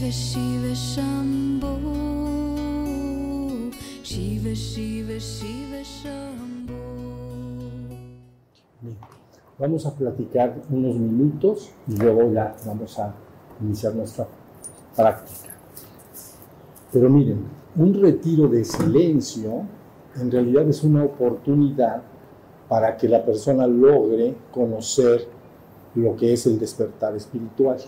Shiva Vamos a platicar unos minutos y luego ya vamos a iniciar nuestra práctica. Pero miren, un retiro de silencio en realidad es una oportunidad para que la persona logre conocer lo que es el despertar espiritual.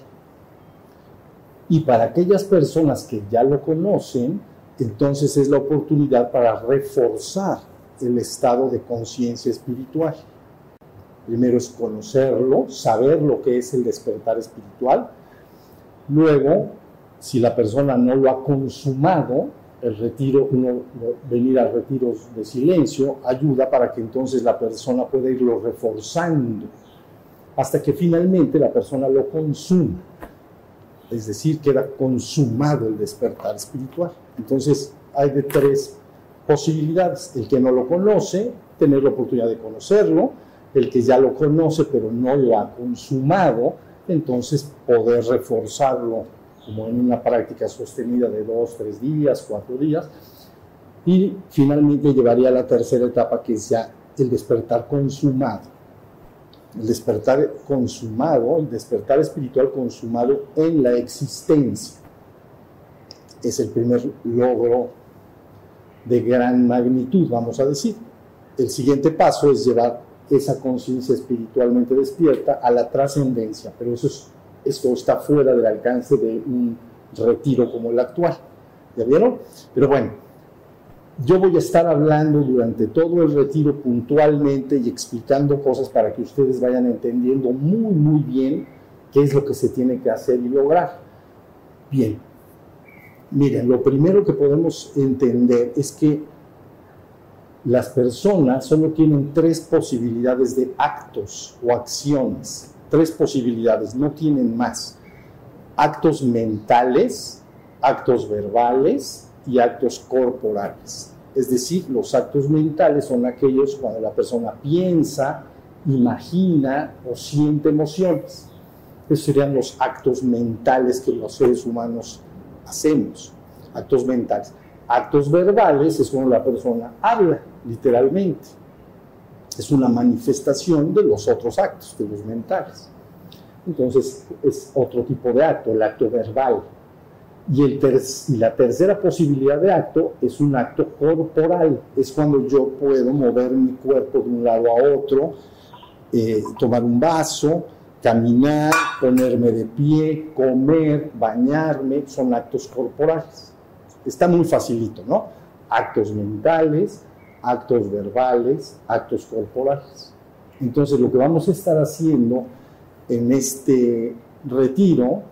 Y para aquellas personas que ya lo conocen, entonces es la oportunidad para reforzar el estado de conciencia espiritual. Primero es conocerlo, saber lo que es el despertar espiritual. Luego, si la persona no lo ha consumado, el retiro, uno, venir a retiros de silencio ayuda para que entonces la persona pueda irlo reforzando hasta que finalmente la persona lo consuma. Es decir, queda consumado el despertar espiritual. Entonces, hay de tres posibilidades. El que no lo conoce, tener la oportunidad de conocerlo. El que ya lo conoce pero no lo ha consumado, entonces poder reforzarlo como en una práctica sostenida de dos, tres días, cuatro días. Y finalmente llevaría a la tercera etapa que es ya el despertar consumado el despertar consumado, el despertar espiritual consumado en la existencia. Es el primer logro de gran magnitud, vamos a decir. El siguiente paso es llevar esa conciencia espiritualmente despierta a la trascendencia, pero eso es, esto está fuera del alcance de un retiro como el actual. ¿Ya vieron? Pero bueno, yo voy a estar hablando durante todo el retiro puntualmente y explicando cosas para que ustedes vayan entendiendo muy, muy bien qué es lo que se tiene que hacer y lograr. Bien, miren, lo primero que podemos entender es que las personas solo tienen tres posibilidades de actos o acciones, tres posibilidades, no tienen más. Actos mentales, actos verbales y actos corporales. Es decir, los actos mentales son aquellos cuando la persona piensa, imagina o siente emociones. Esos serían los actos mentales que los seres humanos hacemos, actos mentales. Actos verbales es cuando la persona habla, literalmente. Es una manifestación de los otros actos, de los mentales. Entonces es otro tipo de acto, el acto verbal. Y, la tercera posibilidad de acto es un acto corporal, es cuando yo puedo mover mi cuerpo de un lado a otro, eh, tomar un vaso, caminar, ponerme de pie, comer, bañarme, son actos corporales. Está muy facilito, ¿no? Actos mentales, actos verbales, actos corporales. Entonces lo que vamos a estar haciendo en este retiro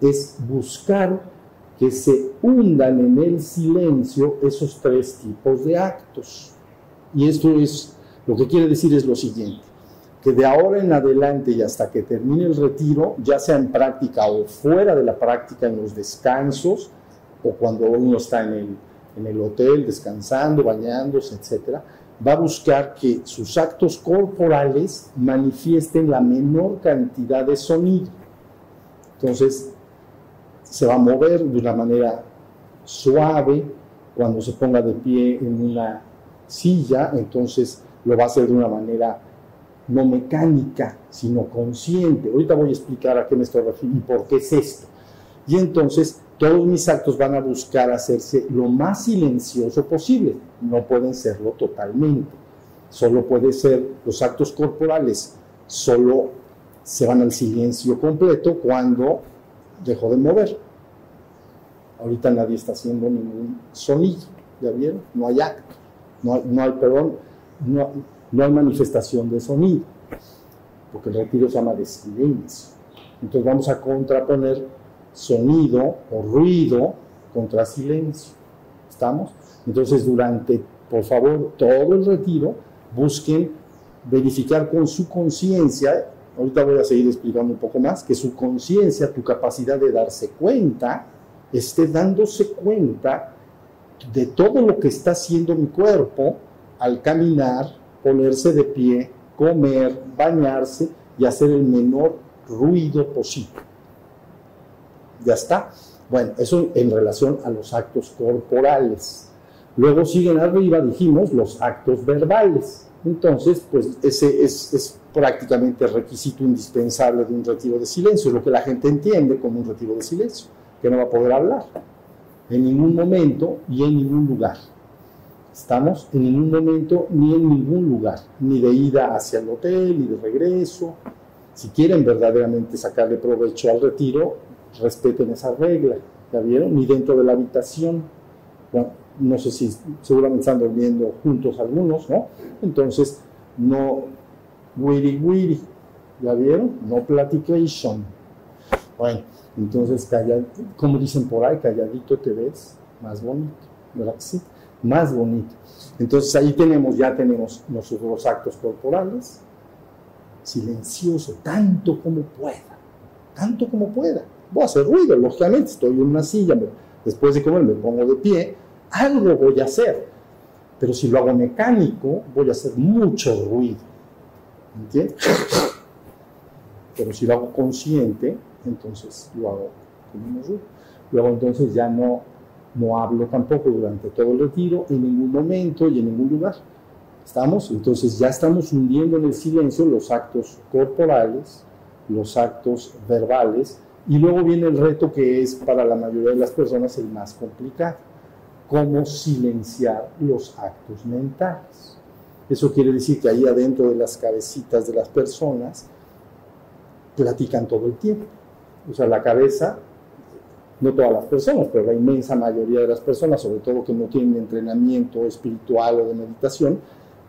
es buscar que se hundan en el silencio esos tres tipos de actos. Y esto es, lo que quiere decir es lo siguiente, que de ahora en adelante y hasta que termine el retiro, ya sea en práctica o fuera de la práctica, en los descansos, o cuando uno está en el, en el hotel descansando, bañándose, etc., va a buscar que sus actos corporales manifiesten la menor cantidad de sonido. Entonces, se va a mover de una manera suave cuando se ponga de pie en una silla, entonces lo va a hacer de una manera no mecánica, sino consciente. Ahorita voy a explicar a qué me estoy refiriendo y por qué es esto. Y entonces todos mis actos van a buscar hacerse lo más silencioso posible. No pueden serlo totalmente. Solo puede ser los actos corporales, solo se van al silencio completo cuando dejó de mover. Ahorita nadie está haciendo ningún sonido, ¿ya vieron? No hay acto, no hay, perdón, no, no hay manifestación de sonido, porque el retiro se llama de silencio. Entonces vamos a contraponer sonido o ruido contra silencio. ¿Estamos? Entonces durante, por favor, todo el retiro, busquen verificar con su conciencia ahorita voy a seguir explicando un poco más, que su conciencia, tu capacidad de darse cuenta, esté dándose cuenta de todo lo que está haciendo mi cuerpo al caminar, ponerse de pie, comer, bañarse y hacer el menor ruido posible. Ya está. Bueno, eso en relación a los actos corporales. Luego siguen arriba, dijimos, los actos verbales. Entonces, pues ese es, es prácticamente el requisito indispensable de un retiro de silencio, es lo que la gente entiende como un retiro de silencio, que no va a poder hablar en ningún momento y en ningún lugar. Estamos en ningún momento ni en ningún lugar, ni de ida hacia el hotel, ni de regreso. Si quieren verdaderamente sacarle provecho al retiro, respeten esa regla, ¿ya vieron? Ni dentro de la habitación. Bueno, no sé si seguramente están durmiendo juntos algunos, ¿no? Entonces, no wiri wiri, ¿ya vieron? No platication. Bueno, entonces, callad, como dicen por ahí, calladito te ves más bonito, ¿verdad sí? Más bonito. Entonces ahí tenemos, ya tenemos nuestros actos corporales, silencioso, tanto como pueda, tanto como pueda. Voy a hacer ruido, lógicamente, estoy en una silla, después de comer me pongo de pie, algo voy a hacer. Pero si lo hago mecánico, voy a hacer mucho ruido. ¿Entiendes? Pero si lo hago consciente, entonces lo hago con ruido. Luego entonces ya no, no hablo tampoco durante todo el retiro, en ningún momento y en ningún lugar. ¿Estamos? Entonces ya estamos hundiendo en el silencio los actos corporales, los actos verbales, y luego viene el reto que es para la mayoría de las personas el más complicado, cómo silenciar los actos mentales. Eso quiere decir que ahí adentro de las cabecitas de las personas platican todo el tiempo. O sea, la cabeza, no todas las personas, pero la inmensa mayoría de las personas, sobre todo que no tienen entrenamiento espiritual o de meditación,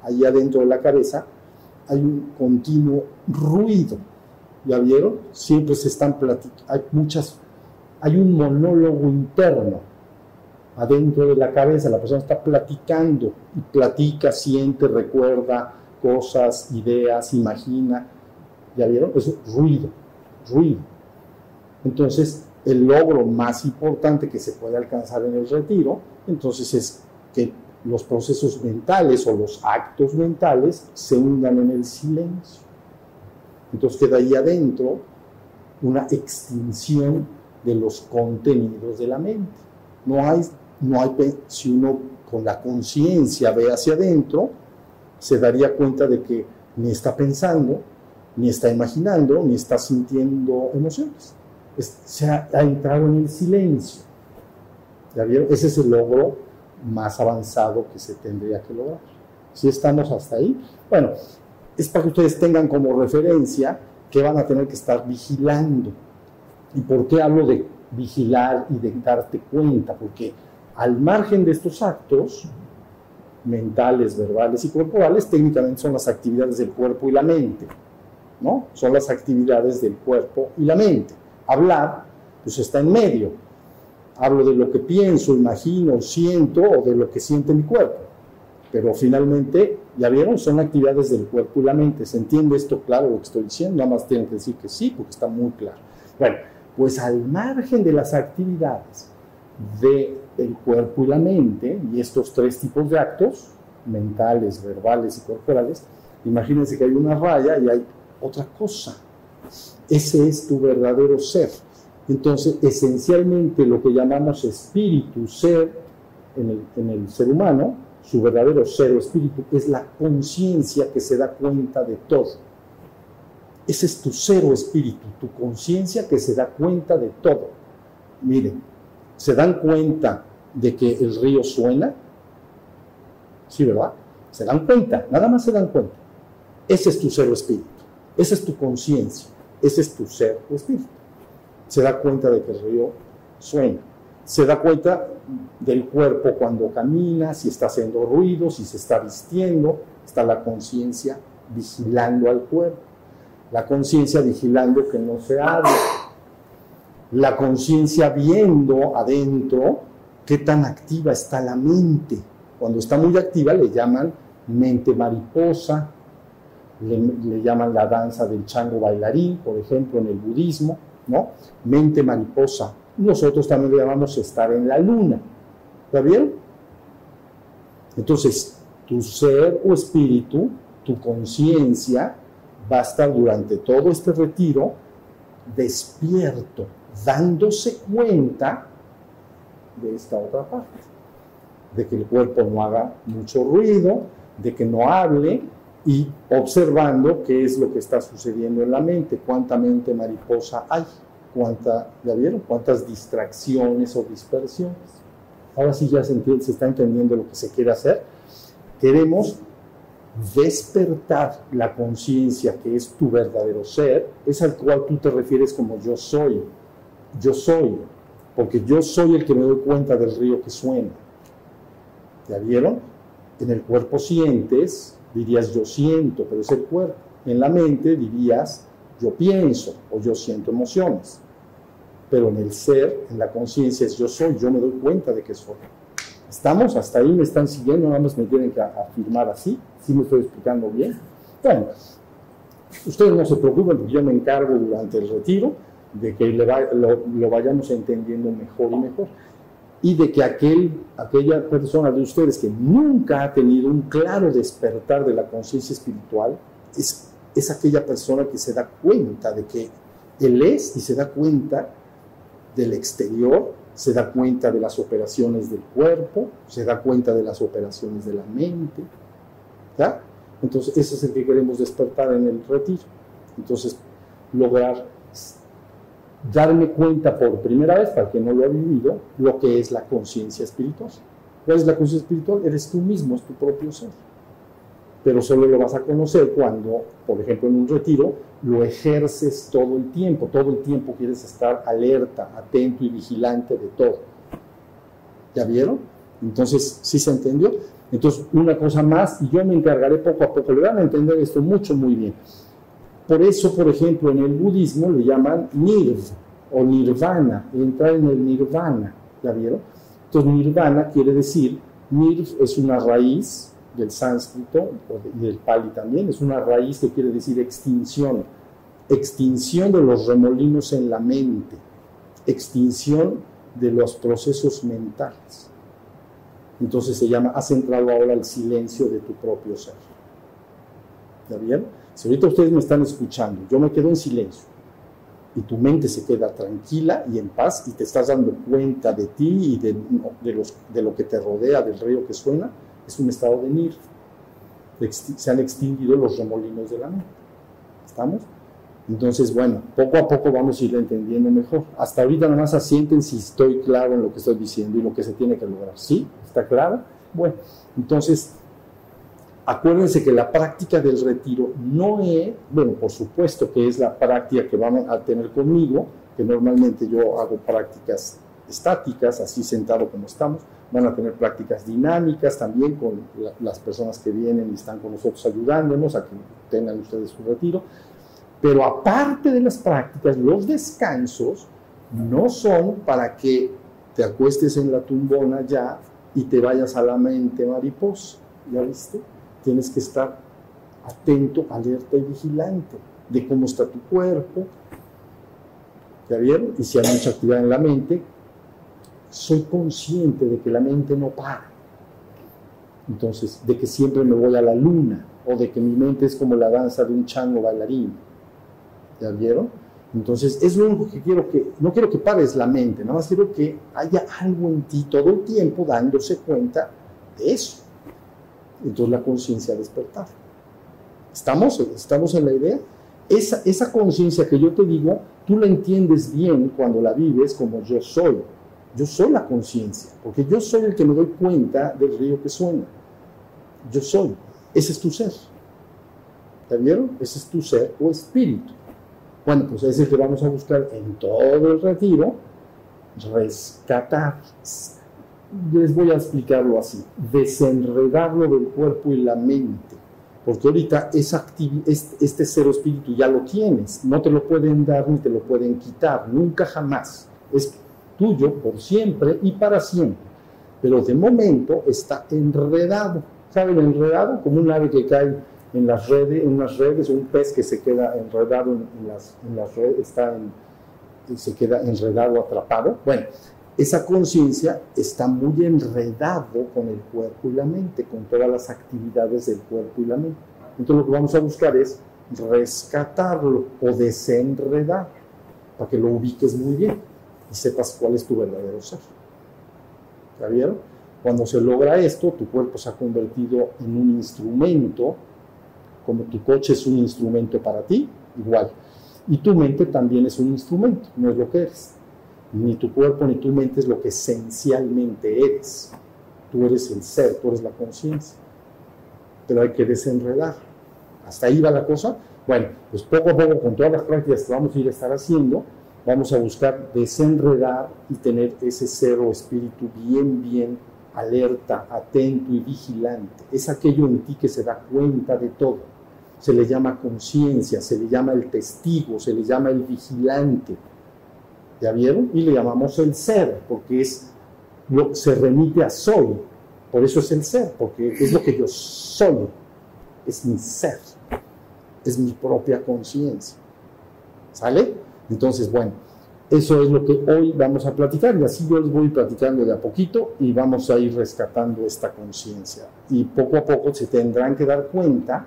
ahí adentro de la cabeza hay un continuo ruido. ¿Ya vieron? Siempre se están platicando, hay muchas, hay un monólogo interno adentro de la cabeza, la persona está platicando y platica, siente, recuerda cosas, ideas, imagina. ¿Ya vieron? Es ruido, ruido. Entonces, el logro más importante que se puede alcanzar en el retiro, entonces es que los procesos mentales o los actos mentales se hundan en el silencio. Entonces queda ahí adentro una extinción de los contenidos de la mente. No hay, no hay, si uno con la conciencia ve hacia adentro, se daría cuenta de que ni está pensando, ni está imaginando, ni está sintiendo emociones se ha, entrado en el silencio. ¿Ya vieron? Ese es el logro más avanzado que se tendría que lograr. Si estamos hasta ahí, bueno, es para que ustedes tengan como referencia que van a tener que estar vigilando. ¿Y por qué hablo de vigilar y de darte cuenta? Porque al margen de estos actos, mentales, verbales y corporales, técnicamente son las actividades del cuerpo y la mente, ¿no? Son las actividades del cuerpo y la mente hablar, pues está en medio. Hablo de lo que pienso, imagino, siento o de lo que siente mi cuerpo. Pero finalmente, ya vieron, son actividades del cuerpo y la mente. ¿Se entiende esto claro lo que estoy diciendo? Nada más tienen que decir que sí, porque está muy claro. Bueno, pues al margen de las actividades del cuerpo y la mente, y estos tres tipos de actos, mentales, verbales y corporales, imagínense que hay una raya y hay otra cosa ese es tu verdadero ser. Entonces, esencialmente lo que llamamos espíritu, ser, en el, ser humano, su verdadero ser o espíritu, es la conciencia que se da cuenta de todo. Ese es tu ser o espíritu, tu conciencia que se da cuenta de todo. Miren, ¿se dan cuenta de que el río suena? Sí, ¿verdad? Se dan cuenta, nada más se dan cuenta. Ese es tu ser o espíritu, esa es tu conciencia. Ese es tu ser o espíritu. Se da cuenta de que el río suena. Se da cuenta del cuerpo cuando camina, si está haciendo ruido, si se está vistiendo. Está la conciencia vigilando al cuerpo. La conciencia vigilando que no se hable. La conciencia viendo adentro qué tan activa está la mente. Cuando está muy activa le llaman mente mariposa, le, llaman la danza del chango bailarín, por ejemplo, en el budismo, ¿no? Mente mariposa. Nosotros también le llamamos estar en la luna. ¿Está bien? Entonces, tu ser o espíritu, tu conciencia, va a estar durante todo este retiro despierto, dándose cuenta de esta otra parte, de que el cuerpo no haga mucho ruido, de que no hable y observando qué es lo que está sucediendo en la mente, cuánta mente mariposa hay, cuánta, ¿ya vieron? Cuántas distracciones o dispersiones. Ahora sí ya se, entiende, se está entendiendo lo que se quiere hacer. Queremos despertar la conciencia que es tu verdadero ser, es al cual tú te refieres como yo soy. Yo soy, porque yo soy el que me doy cuenta del río que suena. ¿Ya vieron? En el cuerpo sientes, dirías yo siento, pero es el cuerpo. En la mente dirías yo pienso o yo siento emociones. Pero en el ser, en la conciencia es yo soy, yo me doy cuenta de que soy. ¿Estamos? Hasta ahí me están siguiendo, nada más me tienen que afirmar así. ¿Sí me estoy explicando bien? Bueno, ustedes no se preocupen porque yo me encargo durante el retiro de que lo, vayamos entendiendo mejor y mejor. Y de que aquel, aquella persona de ustedes que nunca ha tenido un claro despertar de la conciencia espiritual, es, es aquella persona que se da cuenta de que él es y se da cuenta del exterior se da cuenta de las operaciones del cuerpo, se da cuenta de las operaciones de la mente. Entonces, ese es el que queremos despertar en el retiro. Entonces, lograr darme cuenta por primera vez, para que no lo ha vivido, lo que es la conciencia espiritual. ¿Cuál es la conciencia espiritual? Eres tú mismo, es tu propio ser pero solo lo vas a conocer cuando, por ejemplo, en un retiro, lo ejerces todo el tiempo, todo el tiempo quieres estar alerta, atento y vigilante de todo. ¿Ya vieron? Entonces, ¿sí se entendió? Entonces, una cosa más, y yo me encargaré poco a poco, le van a entender esto mucho, muy bien. Por eso, por ejemplo, en el budismo le llaman nirv o nirvana, entrar en el nirvana, ¿ya vieron? Entonces, nirvana quiere decir, nirv es una raíz, del sánscrito y del pali también, es una raíz que quiere decir extinción, extinción de los remolinos en la mente, extinción de los procesos mentales. Entonces se llama, has entrado ahora al silencio de tu propio ser. ¿Ya bien? Si ahorita ustedes me están escuchando, yo me quedo en silencio y tu mente se queda tranquila y en paz y te estás dando cuenta de ti y de, de, los, de lo que te rodea, del río que suena, es un estado de nir. Se han extinguido los remolinos de la mente. ¿Estamos? Entonces, bueno, poco a poco vamos a ir entendiendo mejor. Hasta ahorita nada más asienten si estoy claro en lo que estoy diciendo y lo que se tiene que lograr. ¿Sí? ¿Está claro? Bueno, entonces, acuérdense que la práctica del retiro no es, bueno, por supuesto que es la práctica que van a tener conmigo, que normalmente yo hago prácticas estáticas, así sentado como estamos, van a tener prácticas dinámicas también con las personas que vienen y están con nosotros ayudándonos a que tengan ustedes su retiro. Pero aparte de las prácticas, los descansos no son para que te acuestes en la tumbona ya y te vayas a la mente mariposa. ¿Ya viste? Tienes que estar atento, alerta y vigilante de cómo está tu cuerpo. ¿Ya vieron? Y si hay mucha actividad en la mente, soy consciente de que la mente no para. Entonces, de que siempre me voy a la luna o de que mi mente es como la danza de un chango bailarín. ¿Ya vieron? Entonces, es lo único que quiero que, no quiero que pares la mente, nada más quiero que haya algo en ti todo el tiempo dándose cuenta de eso. Entonces la conciencia despertar. ¿Estamos? ¿Estamos en la idea? Esa, conciencia que yo te digo, tú la entiendes bien cuando la vives como yo soy. Yo soy la conciencia, porque yo soy el que me doy cuenta del río que suena. Yo soy. Ese es tu ser. ¿Está vieron? Ese es tu ser o espíritu. Bueno, pues ese es el que vamos a buscar en todo el retiro, rescatar. Les voy a explicarlo así, desenredarlo del cuerpo y la mente. Porque ahorita esa este, este ser o espíritu ya lo tienes, no te lo pueden dar ni te lo pueden quitar, nunca jamás. Es tuyo por siempre y para siempre. Pero de momento está enredado. ¿Saben enredado? Como un ave que cae en las redes, en las redes, un pez que se queda enredado en, las, en las, redes, está en, se queda enredado, atrapado. Bueno, esa conciencia está muy enredado con el cuerpo y la mente, con todas las actividades del cuerpo y la mente. Entonces lo que vamos a buscar es rescatarlo o desenredar para que lo ubiques muy bien y sepas cuál es tu verdadero ser. ¿Ya vieron? Cuando se logra esto, tu cuerpo se ha convertido en un instrumento, como tu coche es un instrumento para ti, igual. Y tu mente también es un instrumento, no es lo que eres. Ni tu cuerpo ni tu mente es lo que esencialmente eres. Tú eres el ser, tú eres la conciencia. Pero hay que desenredar. Hasta ahí va la cosa. Bueno, pues poco a poco, con todas las prácticas que vamos a ir a estar haciendo, vamos a buscar desenredar y tener ese ser o espíritu bien, bien alerta, atento y vigilante. Es aquello en ti que se da cuenta de todo. Se le llama conciencia, se le llama el testigo, se le llama el vigilante. ¿Ya vieron? Y le llamamos el ser, porque es lo, se remite a soy. Por eso es el ser, porque es lo que yo soy. Es mi ser. Es mi propia conciencia. ¿Sale? Entonces, bueno, eso es lo que hoy vamos a platicar y así yo les voy platicando de a poquito y vamos a ir rescatando esta conciencia. Y poco a poco se tendrán que dar cuenta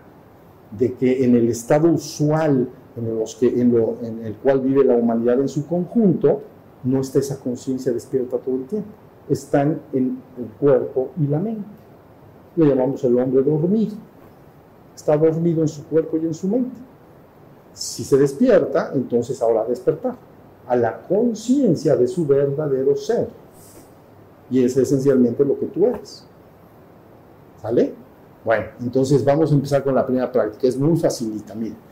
de que en el estado usual en, los que, en, lo, en el cual vive la humanidad en su conjunto, no está esa conciencia despierta todo el tiempo. Están en el cuerpo y la mente. Le llamamos el hombre dormido. Está dormido en su cuerpo y en su mente. Si se despierta, entonces ahora despertar a la conciencia de su verdadero ser. Y es esencialmente lo que tú eres. ¿Sale? Bueno, entonces vamos a empezar con la primera práctica. Es muy facilita, miren.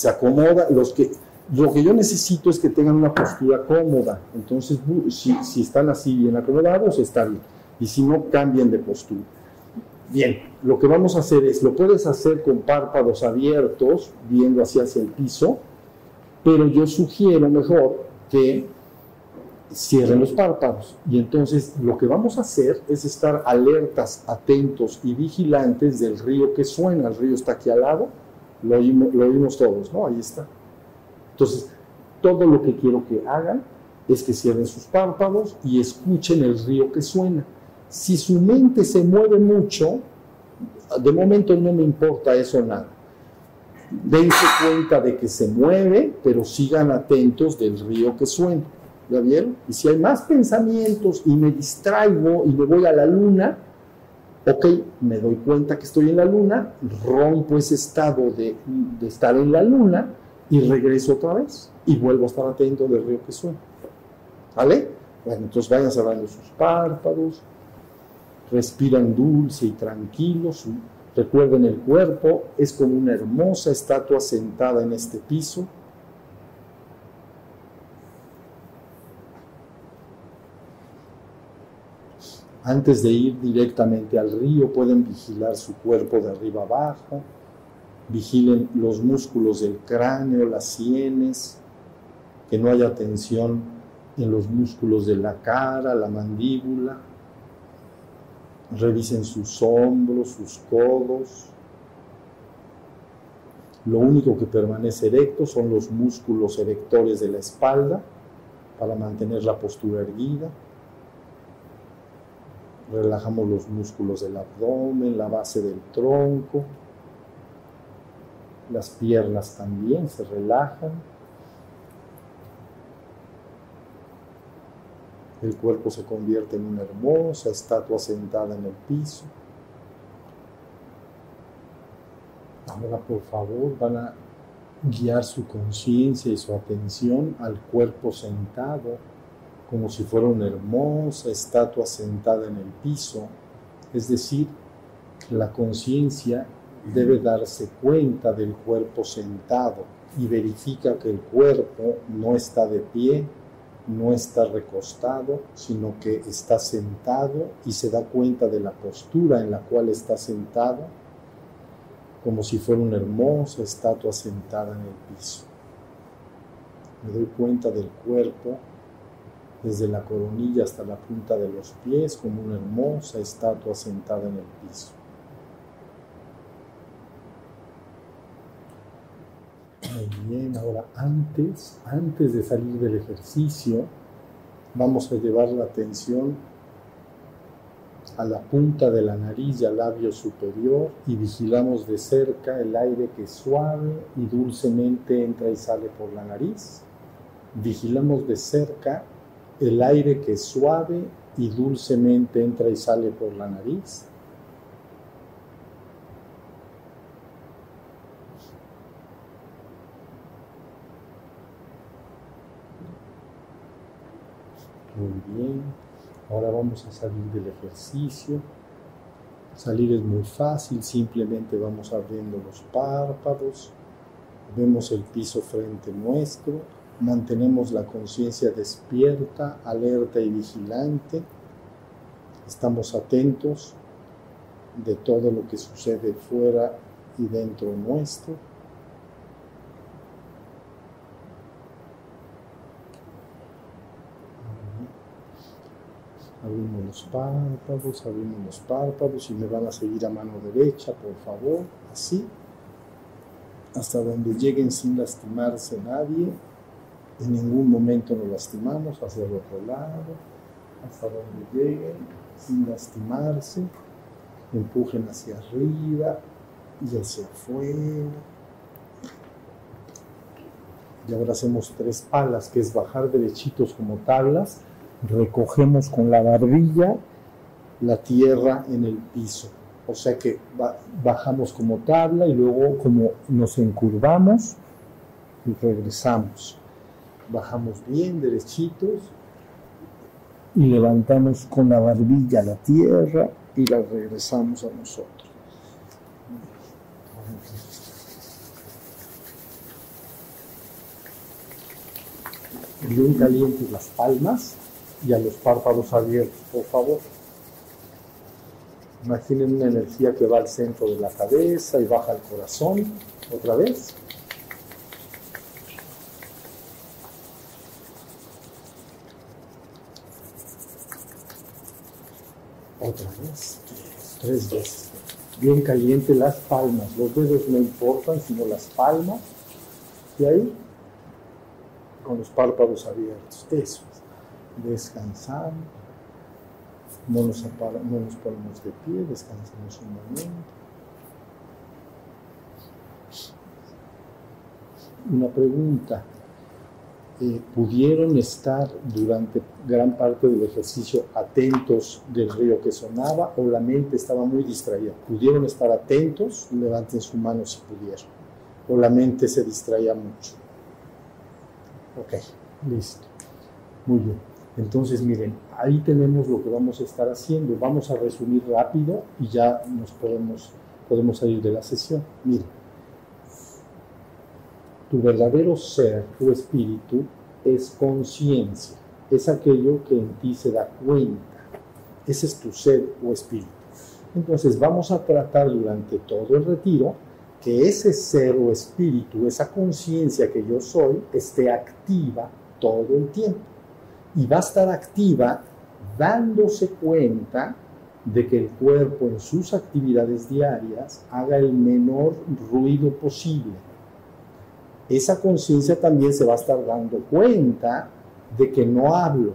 Se acomoda, los que, lo que yo necesito es que tengan una postura cómoda. Entonces, si, si están así bien acomodados, está bien. Y si no, cambien de postura. Bien, lo que vamos a hacer es, lo puedes hacer con párpados abiertos, viendo hacia, hacia el piso, pero yo sugiero mejor que cierren los párpados. Y entonces lo que vamos a hacer es estar alertas, atentos y vigilantes del río que suena. El río está aquí al lado, lo oímos, todos, ¿no? Ahí está. Entonces, todo lo que quiero que hagan es que cierren sus párpados y escuchen el río que suena. Si su mente se mueve mucho, de momento no me importa eso nada dense cuenta de que se mueve, pero sigan atentos del río que suena. ¿Ya vieron? Y si hay más pensamientos y me distraigo y me voy a la luna, ok, me doy cuenta que estoy en la luna, rompo ese estado de, estar en la luna y regreso otra vez y vuelvo a estar atento del río que suena. ¿Vale? Bueno, entonces vayan cerrando sus párpados, respiran dulce y tranquilo, Recuerden, el cuerpo es como una hermosa estatua sentada en este piso. Antes de ir directamente al río, pueden vigilar su cuerpo de arriba abajo. Vigilen los músculos del cráneo, las sienes, que no haya tensión en los músculos de la cara, la mandíbula Revisen sus hombros, sus codos. Lo único que permanece erecto son los músculos erectores de la espalda para mantener la postura erguida. Relajamos los músculos del abdomen, la base del tronco. Las piernas también se relajan. El cuerpo se convierte en una hermosa estatua sentada en el piso. Ahora, por favor, van a guiar su conciencia y su atención al cuerpo sentado, como si fuera una hermosa estatua sentada en el piso. Es decir, la conciencia debe darse cuenta del cuerpo sentado y verifica que el cuerpo no está de pie, no está recostado, sino que está sentado y se da cuenta de la postura en la cual está sentado, como si fuera una hermosa estatua sentada en el piso. Me doy cuenta del cuerpo desde la coronilla hasta la punta de los pies como una hermosa estatua sentada en el piso. Muy bien, ahora antes, antes de salir del ejercicio, vamos a llevar la atención a la punta de la nariz y al labio superior y vigilamos de cerca el aire que suave y dulcemente entra y sale por la nariz. Vigilamos de cerca el aire que suave y dulcemente entra y sale por la nariz. Muy bien. Ahora vamos a salir del ejercicio. Salir es muy fácil, simplemente vamos abriendo los párpados, vemos el piso frente nuestro, mantenemos la conciencia despierta, alerta y vigilante, estamos atentos de todo lo que sucede fuera y dentro nuestro. Abrimos los párpados, abrimos los párpados y me van a seguir a mano derecha, por favor, así, hasta donde lleguen sin lastimarse nadie. En ningún momento nos lastimamos, hacia el otro lado, hasta donde lleguen sin lastimarse. Empujen hacia arriba y hacia afuera. Y ahora hacemos tres palas, que es bajar derechitos como tablas recogemos con la barbilla la tierra en el piso. O sea que bajamos como tabla y luego como nos encurvamos y regresamos. Bajamos bien derechitos y levantamos con la barbilla la tierra y la regresamos a nosotros. Bien calientes las palmas y a los párpados abiertos, por favor. Imaginen una energía que va al centro de la cabeza y baja al corazón. Otra vez. Otra vez. Tres veces. Bien caliente las palmas. Los dedos no importan, sino las palmas. Y ahí, con los párpados abiertos. Eso descansar, no nos, no nos ponemos de pie, descansamos un momento. Una pregunta. Eh, ¿Pudieron estar durante gran parte del ejercicio atentos del río que sonaba o la mente estaba muy distraída? ¿Pudieron estar atentos? Levanten su mano si pudieron. ¿O la mente se distraía mucho? Ok, listo. Muy bien. Entonces, miren, ahí tenemos lo que vamos a estar haciendo. Vamos a resumir rápido y ya nos podemos, podemos salir de la sesión. Miren, tu verdadero ser, tu espíritu, es conciencia. Es aquello que en ti se da cuenta. Ese es tu ser o espíritu. Entonces, vamos a tratar durante todo el retiro que ese ser o espíritu, esa conciencia que yo soy, esté activa todo el tiempo y va a estar activa dándose cuenta de que el cuerpo en sus actividades diarias haga el menor ruido posible. Esa conciencia también se va a estar dando cuenta de que no hablo.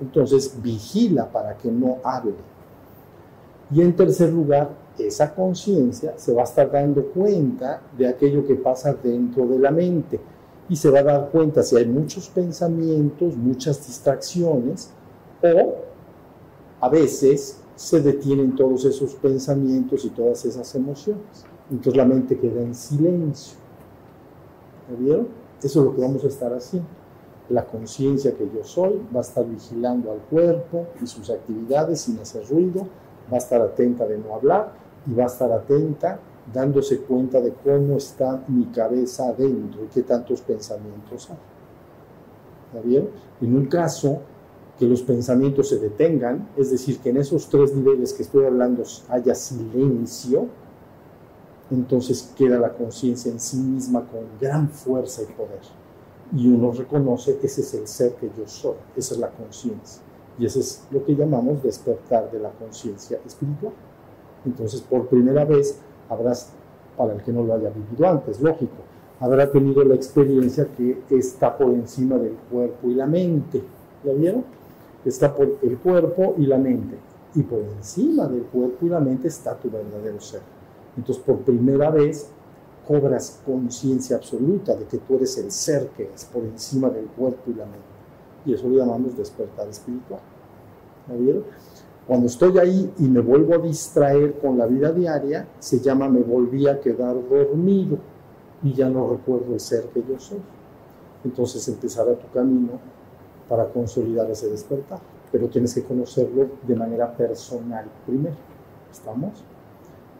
Entonces vigila para que no hable. Y en tercer lugar, esa conciencia se va a estar dando cuenta de aquello que pasa dentro de la mente y se va a dar cuenta si hay muchos pensamientos, muchas distracciones o a veces se detienen todos esos pensamientos y todas esas emociones. Entonces la mente queda en silencio. ¿Me? Eso es lo que vamos a estar haciendo. La conciencia que yo soy va a estar vigilando al cuerpo y sus actividades sin hacer ruido, va a estar atenta de no hablar y va a estar atenta dándose cuenta de cómo está mi cabeza adentro y qué tantos pensamientos hay. ¿Está bien? En un caso que los pensamientos se detengan, es decir, que en esos tres niveles que estoy hablando haya silencio, entonces queda la conciencia en sí misma con gran fuerza y poder. Y uno reconoce que ese es el ser que yo soy, esa es la conciencia. Y eso es lo que llamamos despertar de la conciencia espiritual. Entonces, por primera vez, habrás, para el que no lo haya vivido antes, lógico, habrá tenido la experiencia que está por encima del cuerpo y la mente. ¿Ya vieron? Está por el cuerpo y la mente. Y por encima del cuerpo y la mente está tu verdadero ser. Entonces, por primera vez, cobras conciencia absoluta de que tú eres el ser que es por encima del cuerpo y la mente. Y eso lo llamamos despertar espiritual. ¿Me vieron? Cuando estoy ahí y me vuelvo a distraer con la vida diaria, se llama me volví a quedar dormido y ya no recuerdo el ser que yo soy. Entonces empezará tu camino para consolidar ese despertar, pero tienes que conocerlo de manera personal primero. ¿Estamos?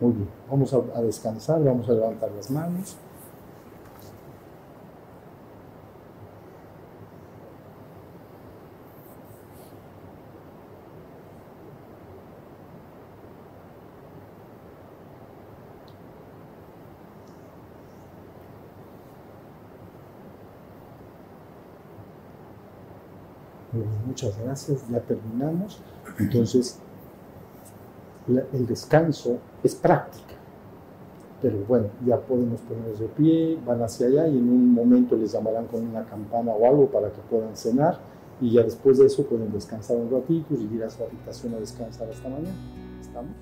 Muy bien, vamos a, descansar, vamos a levantar las manos. Muchas gracias, ya terminamos. Entonces, el descanso es práctica. Pero bueno, ya podemos ponernos de pie, van hacia allá y en un momento les llamarán con una campana o algo para que puedan cenar y ya después de eso pueden descansar un ratito y ir a su habitación a descansar hasta mañana. ¿Estamos?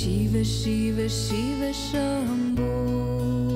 Shiva Shiva Shiva Shambho